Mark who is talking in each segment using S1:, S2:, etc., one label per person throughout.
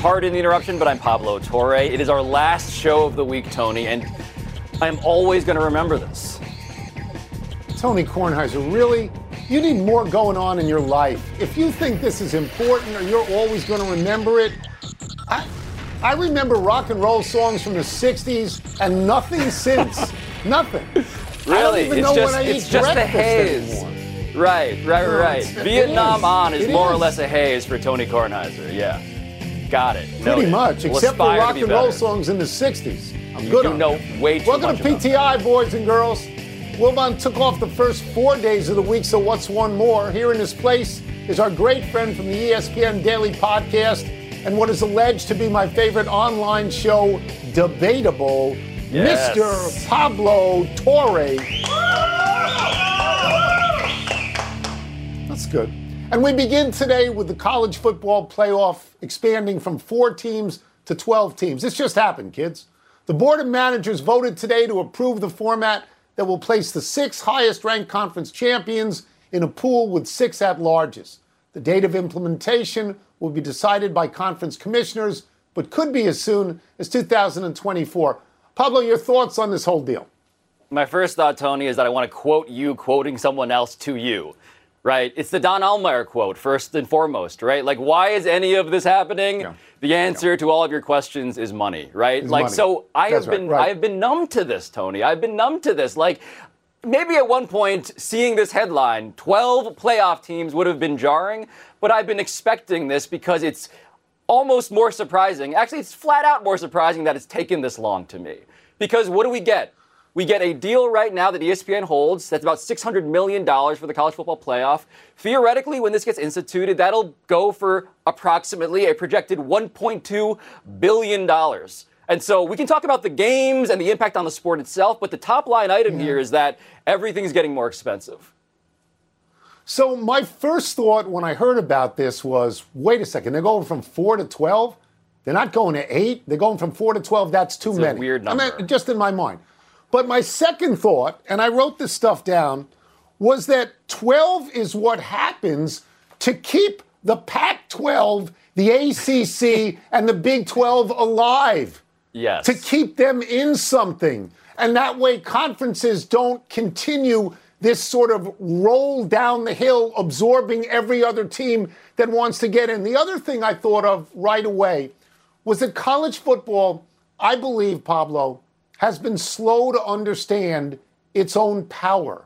S1: Pardon the interruption, but I'm Pablo Torre. It is our last show of the week, Tony, and I'm always going to remember this.
S2: Tony Kornheiser, really? You need more going on in your life. If you think this is important or you're always going to remember it, I, I remember rock and roll songs from the 60s and nothing since. nothing.
S1: Really? it's just, it's just a haze.
S2: Anymore.
S1: Right, right, right. Vietnam
S2: is.
S1: on is
S2: It
S1: more or less a haze for Tony Kornheiser. Yeah. Got it.
S2: Pretty much,
S1: We'll
S2: except for rock and roll
S1: better.
S2: songs in the 60s. I'm
S1: You
S2: good
S1: do
S2: on
S1: know
S2: that.
S1: way too
S2: Welcome
S1: much
S2: to
S1: about
S2: PTI, boys and girls. Wilbon took off the first four days of the week, so what's one more? Here in this place is our great friend from the ESPN Daily Podcast and what is alleged to be my favorite online show, Debatable,
S1: Yes.
S2: Mr. Pablo Torre. That's good. And we begin today with the college football playoff expanding from four teams to 12 teams. This just happened, kids. The Board of Managers voted today to approve the format that will place the six highest ranked conference champions in a pool with six at larges. The date of implementation will be decided by conference commissioners, but could be as soon as 2024. Pablo, your thoughts on this whole deal?
S1: My first thought, Tony, is that I want to quote you quoting someone else to you. Right? It's the Don Ohlmeyer quote, first and foremost, right? Like, why is any of this happening?
S2: Yeah.
S1: The answer to all of your questions is money, right?
S2: Is
S1: like,
S2: money.
S1: so I
S2: That's
S1: have been,
S2: right.
S1: I have been numb to this, Tony. I've been numb to this. Like, maybe at one point, seeing this headline, 12 playoff teams would have been jarring, but I've been expecting this because it's almost more surprising. Actually, it's flat out more surprising that it's taken this long to me. Because what do we get? We get a deal right now that ESPN holds that's about $600 million for the college football playoff. Theoretically, when this gets instituted, that'll go for approximately a projected $1.2 billion. And so we can talk about the games and the impact on the sport itself, but the top line item here is that everything's getting more expensive.
S2: So my first thought when I heard about this was, wait a second, they're going from four to twelve. They're not going to eight. They're going from four to twelve. That's too
S1: It's a
S2: many.
S1: weird
S2: I mean,
S1: number.
S2: just in my mind. But my second thought, and I wrote this stuff down, was that twelve is what happens to keep the Pac-12, the ACC, and the Big Twelve alive
S1: Yes.
S2: to keep them in something. And that way, conferences don't continue this sort of roll down the hill, absorbing every other team that wants to get in. The other thing I thought of right away was that college football, I believe, Pablo, has been slow to understand its own power.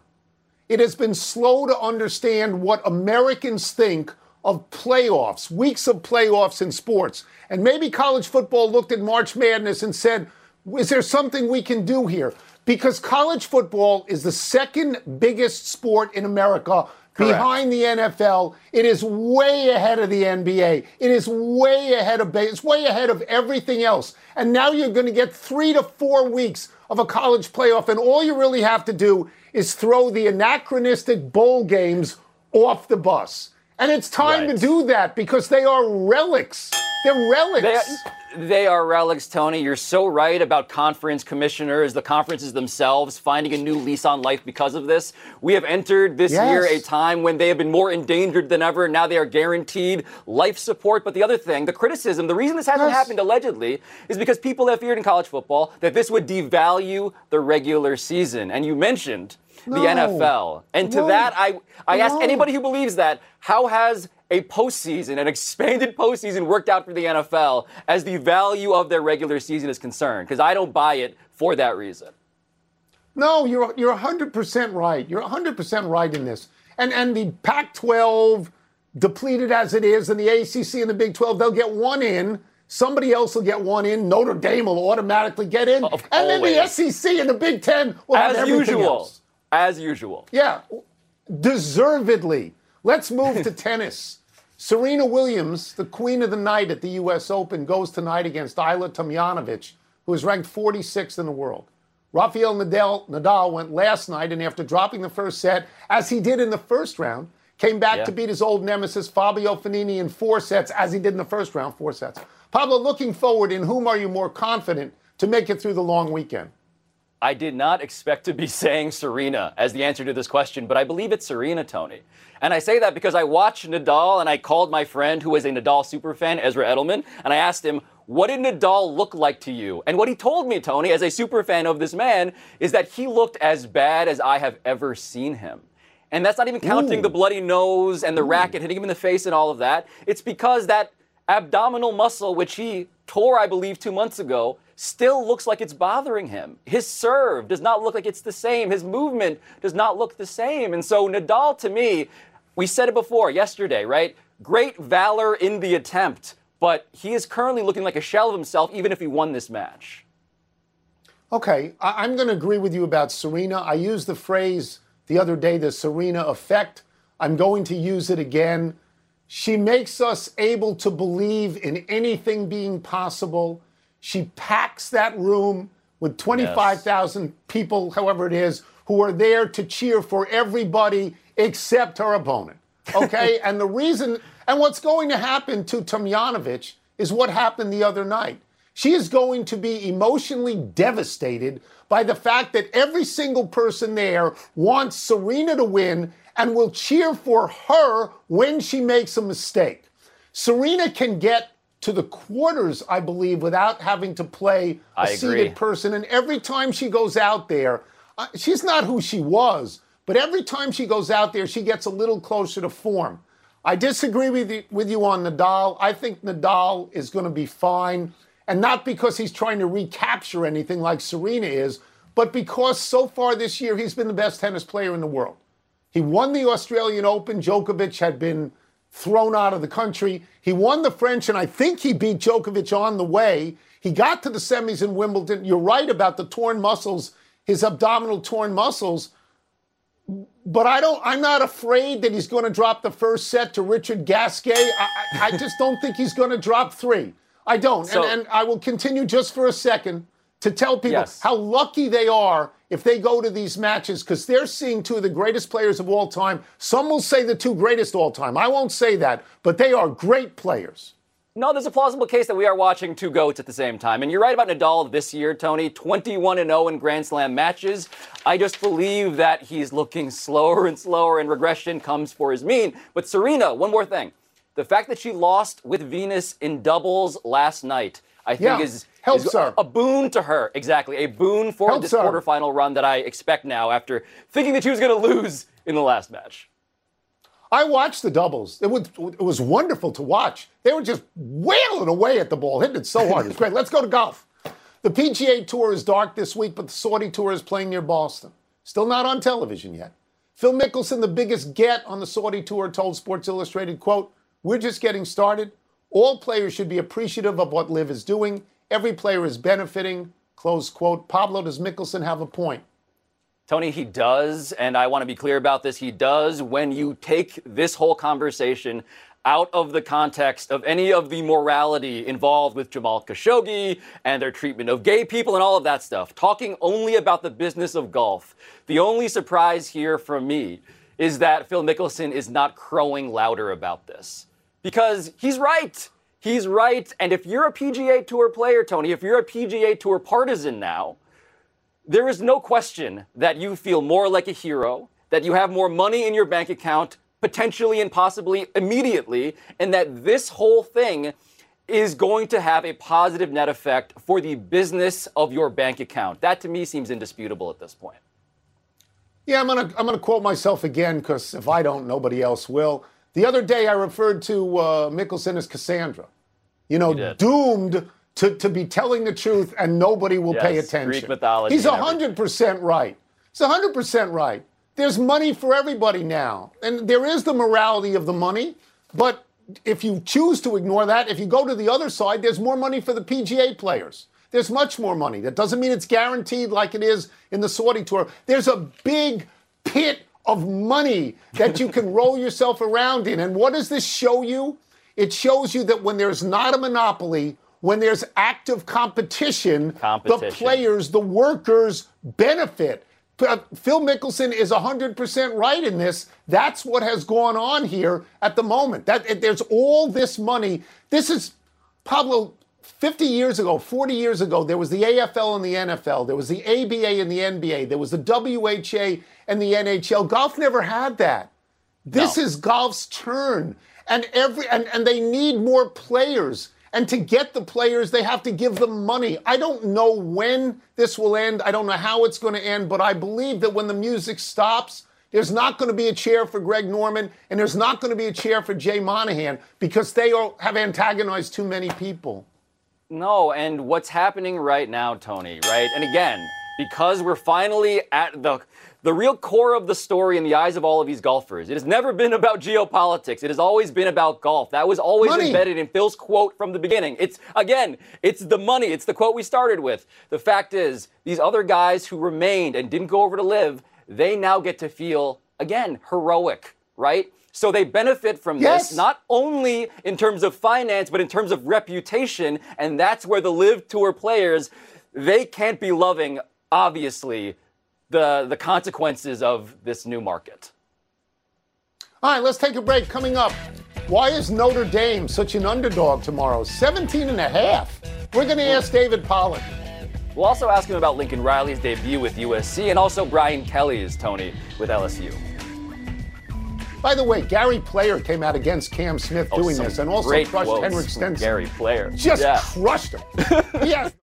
S2: It has been slow to understand what Americans think of playoffs, weeks of playoffs in sports. And maybe college football looked at March Madness and said, is there something we can do here? Because college football is the second biggest sport in America behind the NFL. It is way ahead of the NBA. It is way ahead of. It's way ahead of everything else. And now you're going to get three to four weeks of a college playoff, and all you really have to do is throw the anachronistic bowl games off the bus. And it's time
S1: Right.
S2: to do that because they are relics. They're relics.
S1: They, they are relics, Tony. You're so right about conference commissioners, the conferences themselves finding a new lease on life because of this. We have entered this
S2: Yes.
S1: year a time when they have been more endangered than ever. Now they are guaranteed life support. But the other thing, the criticism, the reason this hasn't
S2: Yes.
S1: happened allegedly is because people have feared in college football that this would devalue the regular season. And you mentioned the NFL. And to
S2: No.
S1: that, I, I ask anybody who believes that, how has a postseason, an expanded postseason, worked out for the NFL as the value of their regular season is concerned? Because I don't buy it for that reason.
S2: No, you're you're 100% right. You're 100% right in this. And and the Pac-12 depleted as it is and the ACC and the Big 12 they'll get one in. Somebody else will get one in. Notre Dame will automatically get in.
S1: Of-
S2: and then the. SEC and the Big 10 will have
S1: As
S2: everything
S1: usual.
S2: else.
S1: As usual.
S2: Yeah, deservedly. Let's move to tennis. Serena Williams, the queen of the night at the U.S. Open, goes tonight against Ajla Tomljanovic, who is ranked 46th in the world. Rafael Nadal, Nadal went last night, and after dropping the first set, as he did in the first round, came back yeah. to beat his old nemesis Fabio Fognini in four sets, as he did in the first round, four sets. Pablo, looking forward, in whom are you more confident to make it through the long weekend?
S1: I did not expect to be saying Serena as the answer to this question, but I believe it's Serena, Tony. And I say that because I watched Nadal and I called my friend who is a Nadal superfan, Ezra Edelman, and I asked him, what did Nadal look like to you? And what he told me, Tony, as a superfan of this man, is that he looked as bad as I have ever seen him. And that's not even counting Ooh. the bloody nose and the Ooh. racket hitting him in the face and all of that. It's because that abdominal muscle, which he tore, I believe, two months ago, still looks like it's bothering him. His serve does not look like it's the same. His movement does not look the same. And so Nadal, to me, we said it before yesterday, right? Great valor in the attempt, but he is currently looking like a shell of himself, even if he won this match.
S2: Okay, I- am going to agree with you about Serena. I used the phrase the other day, the Serena effect. I'm going to use it again. She makes us able to believe in anything being possible. She packs that room with 25,000 yes. people, however it is, who are there to cheer for everybody except her opponent. Okay? and the reason, and what's going to happen to Tomljanovic is what happened the other night. She is going to be emotionally devastated by the fact that every single person there wants Serena to win and will cheer for her when she makes a mistake. Serena can get to the quarters, I believe, without having to play a I seated agree. person. And every time she goes out there, uh, she's not who she was, but every time she goes out there, she gets a little closer to form. I disagree with you, with you on Nadal. I think Nadal is going to be fine. And not because he's trying to recapture anything like Serena is, but because so far this year he's been the best tennis player in the world. He won the Australian Open. Djokovic had been thrown out of the country. He won the French, and I think he beat Djokovic on the way. He got to the semis in Wimbledon. You're right about the torn muscles, his abdominal torn muscles but I don't. I'm not afraid that he's going to drop the first set to Richard Gasquet. I, I, I just don't think he's going to drop three. I don't, so, and, and, I will continue just for a second to tell people yes. how lucky they are if they go to these matches because they're seeing two of the greatest players of all time. Some will say the two greatest all time. I won't say that, but they are great players.
S1: No, there's a plausible case that we are watching two goats at the same time. And you're right about Nadal this year, Tony. 21 0 in Grand Slam matches. I just believe that he's looking slower and slower, and regression comes for his mean. But Serena, one more thing. The fact that she lost with Venus in doubles last night, I think yeah, is, is a boon to her. Exactly. A boon for helps this her. quarterfinal run that I expect now after thinking that she was going to lose in the last match.
S2: I watched the doubles. It was, it was wonderful to watch. They were just wailing away at the ball, hitting it so hard. It's great. Let's go to golf. The PGA Tour is dark this week, but the Saudi Tour is playing near Boston. Still not on television yet. Phil Mickelson, the biggest get on the Saudi Tour, told Sports Illustrated, quote, We're just getting started. All players should be appreciative of what LIV is doing. Every player is benefiting, close quote. Pablo, does Mickelson have a point?
S1: Tony, he does, and I want to be clear about this. He does when you take this whole conversation out of the context of any of the morality involved with Jamal Khashoggi and their treatment of gay people and all of that stuff, talking only about the business of golf. The only surprise here from me is that Phil Mickelson is not crowing louder about this. Because he's right. He's right. And if you're a PGA Tour player, Tony, if you're a PGA Tour partisan now, there is no question that you feel more like a hero, that you have more money in your bank account, potentially and possibly immediately, and that this whole thing is going to have a positive net effect for the business of your bank account. That to me seems indisputable at this point.
S2: Yeah, I'm gonna I'm gonna quote myself again because if I don't, nobody else will. The other day I referred to uh, Mickelson as Cassandra. You know, doomed to, to be telling the truth and nobody will yes, pay attention.
S1: Greek mythology.
S2: He's 100% right. He's 100% right. There's money for everybody now. And there is the morality of the money, but if you choose to ignore that, if you go to the other side, there's more money for the PGA players. There's much more money. That doesn't mean it's guaranteed like it is in the Saudi tour. There's a big pit of money that you can roll yourself around in. And what does this show you? It shows you that when there's not a monopoly, when there's active competition, competition. the players, the workers benefit. Uh, Phil Mickelson is 100% right in this. That's what has gone on here at the moment. That there's all this money. This is Pablo 50 years ago, 40 years ago, there was the AFL and the NFL, there was the ABA and the NBA, there was the WHA and the NHL. Golf never had that. This no. is golf's turn. And every and, and they need more players. And to get the players, they have to give them money. I don't know when this will end. I don't know how it's going to end, but I believe that when the music stops, there's not going to be a chair for Greg Norman, and there's not going to be a chair for Jay Monahan because they are, have antagonized too many people.
S1: No, and what's happening right now, Tony, right? And again, because we're finally at the the real core of the story in the eyes of all of these golfers. It has never been about geopolitics. It has always been about golf. That was always money. embedded in Phil's quote from the beginning. It's again, it's the money. It's the quote we started with. The fact is, these other guys who remained and didn't go over to LIV, they now get to feel again heroic, right? So they benefit from yes. this, not only in terms of finance, but in terms of reputation. And that's where the LIV Tour players, they can't be loving, obviously, the, the consequences of this new market.
S2: All right, let's take a break. Coming up, why is Notre Dame such an underdog tomorrow? 17 and a half. We're going to ask David Pollack.
S1: We'll also ask him about Lincoln Riley's debut with USC and also Brian Kelly's, Tony, with LSU.
S2: By the way, Gary Player came out against Cam Smith oh, doing this and also crushed Henrik Stenson.
S1: Gary Player.
S2: Just yeah. crushed him. yes.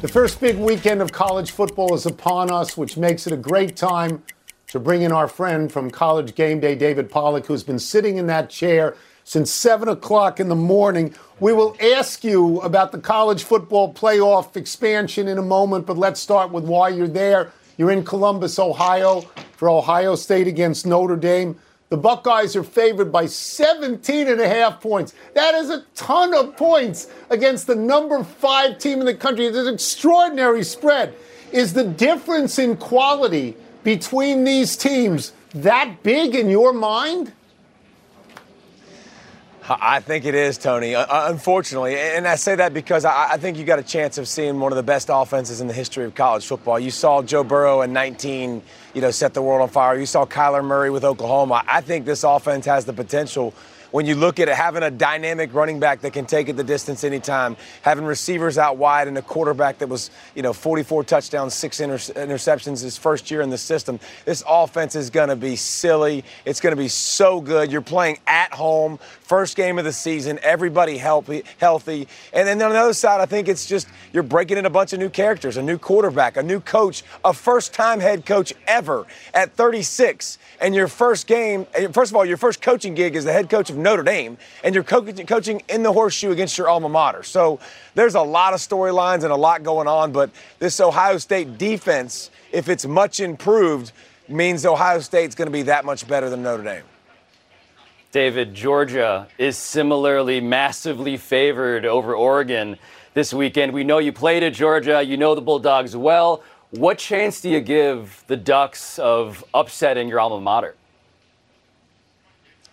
S2: The first big weekend of college football is upon us, which makes it a great time to bring in our friend from College Game Day, David Pollack, who's been sitting in that chair since 7 o'clock in the morning. We will ask you about the college football playoff expansion in a moment, but let's start with why you're there. You're in Columbus, Ohio, for Ohio State against Notre Dame. The Buckeyes are favored by 17 and a half points. That is a ton of points against the number five team in the country. It's an extraordinary spread. Is the difference in quality between these teams that big in your mind?
S3: I think it is, Tony. Uh, uh, unfortunately, and I say that because I, think you got a chance of seeing one of the best offenses in the history of college football. You saw Joe Burrow in 19, you know, set the world on fire. You saw Kyler Murray with Oklahoma. I think this offense has the potential when you look at it, having a dynamic running back that can take it the distance anytime, having receivers out wide, and a quarterback that was, you know, 44 touchdowns, six inter- interceptions his first year in the system. This offense is going to be silly. It's going to be so good. You're playing at home, first game of the season, everybody healthy, healthy. And then on the other side, I think it's just you're breaking in a bunch of new characters, a new quarterback, a new coach, a first-time head coach ever at 36, and your first game. First of all, your first coaching gig is the head coach of Notre Dame, and you're co- coaching in the horseshoe against your alma mater. So there's a lot of storylines and a lot going on, but this Ohio State defense, if it's much improved, means Ohio State's going to be that much better than Notre Dame.
S1: David, Georgia is similarly massively favored over Oregon this weekend. We know you played at Georgia, you know the Bulldogs well. What chance do you give the Ducks of upsetting your alma mater?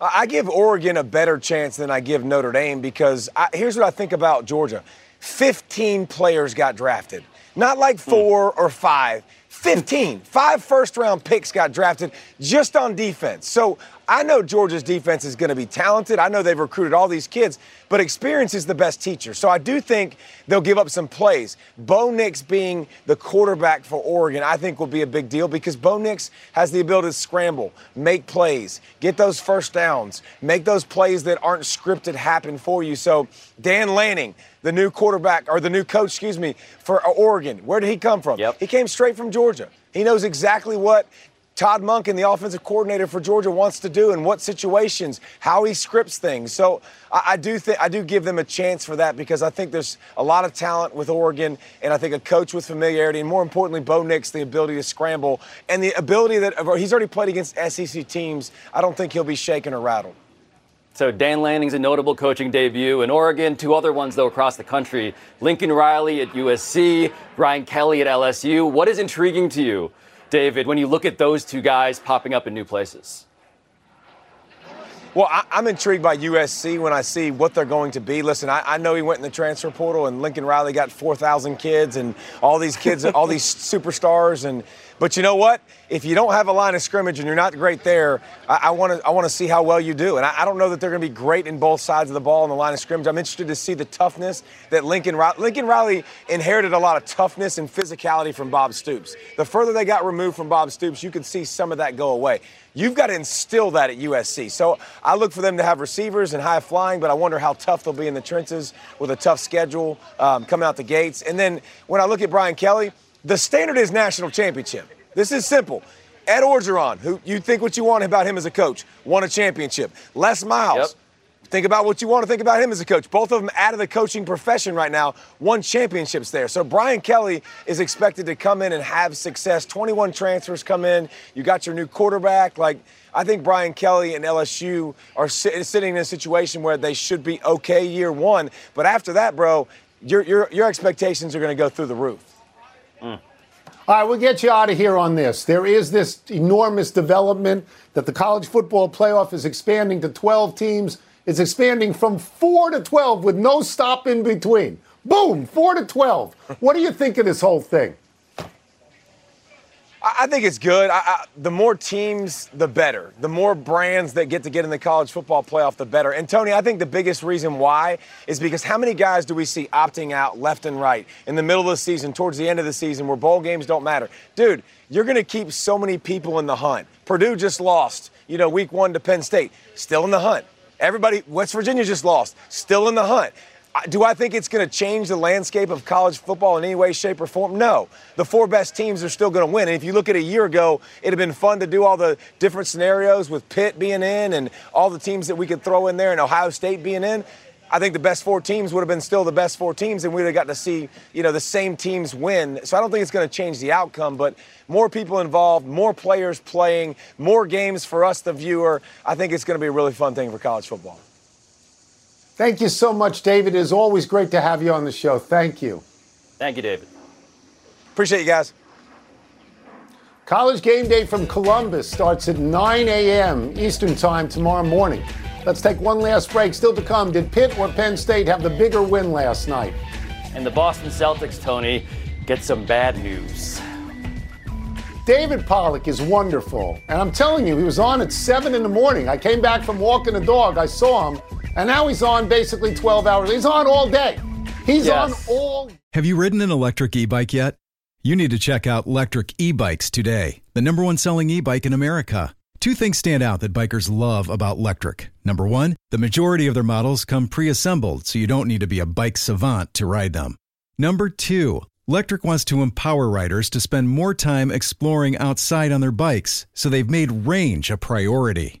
S3: I give Oregon a better chance than I give Notre Dame because I, here's what I think about Georgia 15 players got drafted, not like hmm. four or five. 15, five first round picks got drafted just on defense. So I know Georgia's defense is going to be talented. I know they've recruited all these kids, but experience is the best teacher. So I do think they'll give up some plays. Bo Nix being the quarterback for Oregon, I think will be a big deal because Bo Nix has the ability to scramble, make plays, get those first downs, make those plays that aren't scripted happen for you. So Dan Lanning, the new quarterback or the new coach, excuse me, for Oregon, where did he come from?
S1: Yep.
S3: He came straight from Georgia. He knows exactly what Todd Monken, the offensive coordinator for Georgia, wants to do in what situations, how he scripts things. So I, I do think I do give them a chance for that because I think there's a lot of talent with Oregon, and I think a coach with familiarity, and more importantly, Bo Nix, the ability to scramble and the ability that he's already played against SEC teams. I don't think he'll be shaken or rattled.
S1: So Dan Lanning's a notable coaching debut in Oregon. Two other ones though across the country: Lincoln Riley at USC, Brian Kelly at LSU. What is intriguing to you? David, when you look at those two guys popping up in new places?
S3: Well, I, am intrigued by USC when I see what they're going to be. Listen, I, I know he went in the transfer portal, and Lincoln Riley got 4,000 kids, and all these kids, all these superstars, and but you know what? If you don't have a line of scrimmage and you're not great there, I want to I want to see how well you do. And I, I don't know that they're going to be great in both sides of the ball in the line of scrimmage. I'm interested to see the toughness that Lincoln Lincoln Riley inherited a lot of toughness and physicality from Bob Stoops. The further they got removed from Bob Stoops, you could see some of that go away. You've got to instill that at USC. So I look for them to have receivers and high flying, but I wonder how tough they'll be in the trenches with a tough schedule um, coming out the gates. And then when I look at Brian Kelly, the standard is national championship. This is simple. Ed Orgeron, who you think what you want about him as a coach, won a championship. Les Miles, yep. think about what you want to think about him as a coach. Both of them out of the coaching profession right now, won championships there. So Brian Kelly is expected to come in and have success. 21 transfers come in. You got your new quarterback. Like, I think Brian Kelly and LSU are sitting in a situation where they should be okay year one. But after that, bro, your, your, your expectations are going to go through the roof.
S2: Mm. All right, we'll get you out of here on this. There is this enormous development that the college football playoff is expanding to 12 teams. It's expanding from 4 to 12 with no stop in between. Boom, 4 to 12. What do you think of this whole thing?
S3: I think it's good. I, I, the more teams, the better. The more brands that get to get in the college football playoff, the better. And Tony, I think the biggest reason why is because how many guys do we see opting out left and right in the middle of the season, towards the end of the season, where bowl games don't matter? Dude, you're going to keep so many people in the hunt. Purdue just lost, you know, week one to Penn State, still in the hunt. Everybody, West Virginia just lost, still in the hunt. Do I think it's going to change the landscape of college football in any way, shape, or form? No. The four best teams are still going to win. And if you look at a year ago, it'd have been fun to do all the different scenarios with Pitt being in and all the teams that we could throw in there and Ohio State being in. I think the best four teams would have been still the best four teams, and we would have got to see, you know, the same teams win. So I don't think it's going to change the outcome, but more people involved, more players playing, more games for us, the viewer. I think it's going to be a really fun thing for college football.
S2: Thank you so much, David. It is always great to have you on the show. Thank you.
S1: Thank you, David.
S3: Appreciate you guys.
S2: College game day from Columbus starts at 9 a.m. Eastern Time tomorrow morning. Let's take one last break. Still to come, did Pitt or Penn State have the bigger win last night?
S1: And the Boston Celtics, Tony, get some bad news.
S2: David Pollack is wonderful. And I'm telling you, he was on at 7 in the morning. I came back from walking the dog. I saw him. And now he's on basically 12 hours. He's on all day. He's yes. on all.
S4: Have you ridden an electric e bike yet? You need to check out Lectric E Bikes today, the number one selling e bike in America. Two things stand out that bikers love about Lectric. Number one, the majority of their models come pre assembled, so you don't need to be a bike savant to ride them. Number two, Lectric wants to empower riders to spend more time exploring outside on their bikes, so they've made range a priority.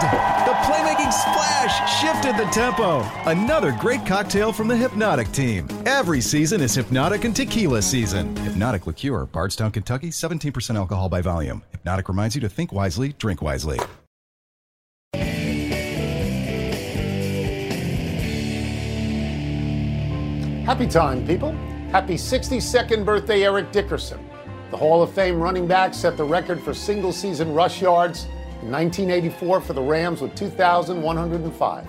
S4: The playmaking splash shifted the tempo. Another great cocktail from the Hypnotic team. Every season is Hypnotic and Tequila season. Hypnotic Liqueur, Bardstown, Kentucky, 17% alcohol by volume. Hypnotic reminds you to think wisely, drink wisely.
S2: Happy time, people. Happy 62nd birthday, Eric Dickerson. The Hall of Fame running back set the record for single season rush yards in 1984 for the Rams with 2,105.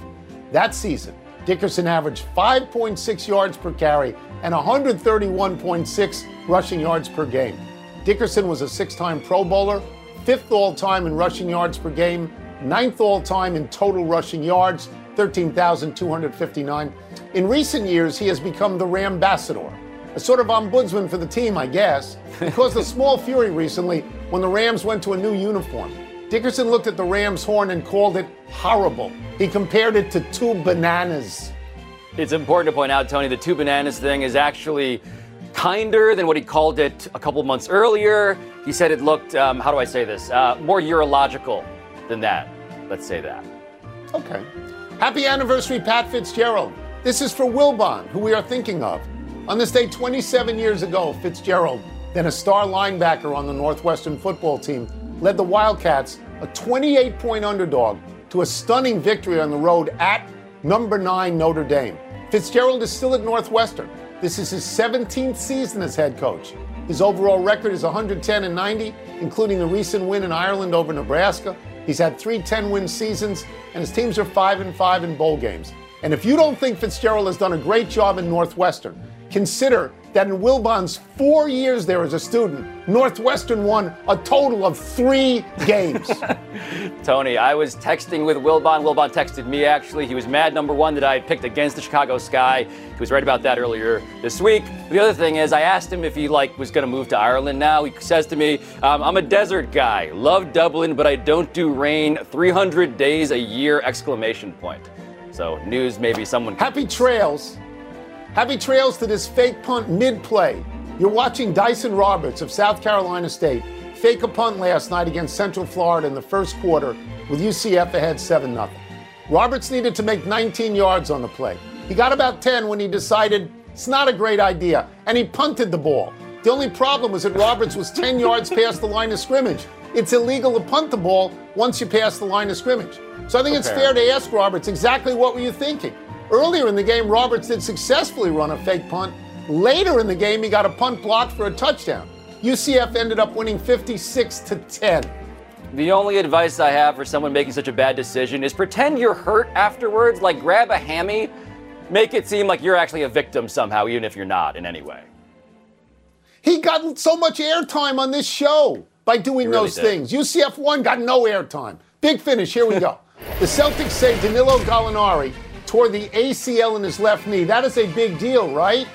S2: That season, Dickerson averaged 5.6 yards per carry and 131.6 rushing yards per game. Dickerson was a six time Pro Bowler, fifth all time in rushing yards per game, ninth all time in total rushing yards, 13,259. In recent years, he has become the Rambassador, a sort of ombudsman for the team, I guess. He caused a small fury recently when the Rams went to a new uniform. Dickerson looked at the Rams' horn and called it horrible. He compared it to two bananas.
S1: It's important to point out, Tony, the two bananas thing is actually kinder than what he called it a couple months earlier. He said it looked, um, how do I say this, uh, more urological than that. Let's say that.
S2: Okay. Happy anniversary, Pat Fitzgerald. This is for Wilbon, who we are thinking of. On this day 27 years ago, Fitzgerald, then a star linebacker on the Northwestern football team, led the Wildcats, a 28 point underdog, to a stunning victory on the road at number 9 Notre Dame. Fitzgerald is still at Northwestern. This is his 17th season as head coach. His overall record is 110 and 90, including the recent win in Ireland over Nebraska. He's had three 10 win seasons, and his teams are 5 and 5 in bowl games. And if you don't think Fitzgerald has done a great job in Northwestern, consider that in Wilbon's four years there as a student, Northwestern won a total of three games.
S1: Tony, I was texting with Wilbon. Wilbon texted me actually. He was mad, number one, that I had picked against the Chicago Sky. He was right about that earlier this week. The other thing is, I asked him if he like was going to move to Ireland now. He says to me, um, I'm a desert guy. Love Dublin, but I don't do rain. 300 days a year, exclamation point. So news maybe someone.
S2: Happy trails. Happy trails to this fake punt mid play. You're watching Dyson Roberts of South Carolina State fake a punt last night against Central Florida in the first quarter with UCF ahead 7 0. Roberts needed to make 19 yards on the play. He got about 10 when he decided it's not a great idea, and he punted the ball. The only problem was that Roberts was 10 yards past the line of scrimmage. It's illegal to punt the ball once you pass the line of scrimmage. So I think it's fair to ask Roberts exactly what were you thinking? Earlier in the game, Roberts did successfully run a fake punt. Later in the game, he got a punt blocked for a touchdown. UCF ended up winning 56 to 10.
S1: The only advice I have for someone making such a bad decision is pretend you're hurt afterwards, like grab a hammy, make it seem like you're actually a victim somehow, even if you're not in any way.
S2: He got so much airtime on this show by doing
S1: really
S2: those
S1: did.
S2: things. UCF 1 got no airtime. Big finish, here we go. the Celtics say Danilo Gallinari tore the ACL in his left knee. That is a big deal, right?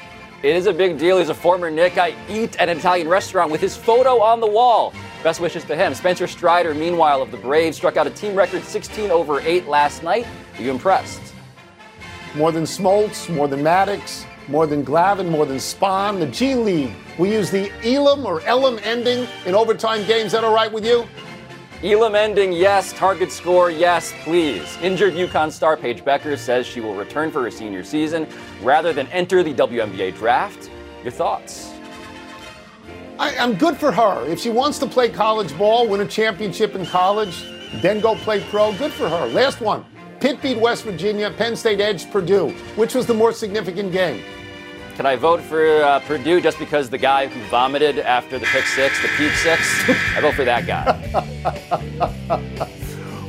S1: It is a big deal. He's a former Knick. I eat at an Italian restaurant with his photo on the wall. Best wishes to him. Spencer Strider, meanwhile, of the Braves, struck out a team record 16 over 8 last night. Are you impressed?
S2: More than Smoltz, more than Maddux, more than Glavine, more than Spahn, the G League. We use the Elam or Elam ending in overtime games. That all right with you?
S1: Elam ending, yes. Target score, yes, please. Injured UConn star Paige Bueckers says she will return for her senior season rather than enter the WNBA draft. Your thoughts?
S2: I, I'm good for her. If she wants to play college ball, win a championship in college, then go play pro, good for her. Last one. Pitt beat West Virginia, Penn State edged Purdue. Which was the more significant game?
S1: Can I vote for uh, Purdue just because the guy who vomited after the pick six, the peak six? I vote for that guy.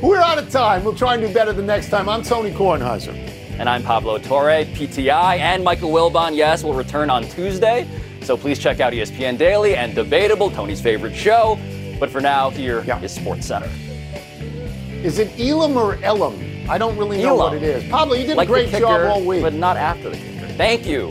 S2: We're out of time. We'll try and do better the next time. I'm Tony Kornheiser.
S1: And I'm Pablo Torre, PTI, and Michael Wilbon, yes, will return on Tuesday. So please check out ESPN Daily and Debatable, Tony's favorite show. But for now, here is
S2: Yeah.
S1: Sports Center.
S2: Is it Elam or Elam? I don't really know
S1: Elam.
S2: what it is. Pablo, you did
S1: Like
S2: a great
S1: kicker,
S2: job all week.
S1: but not after the kicker. Thank you.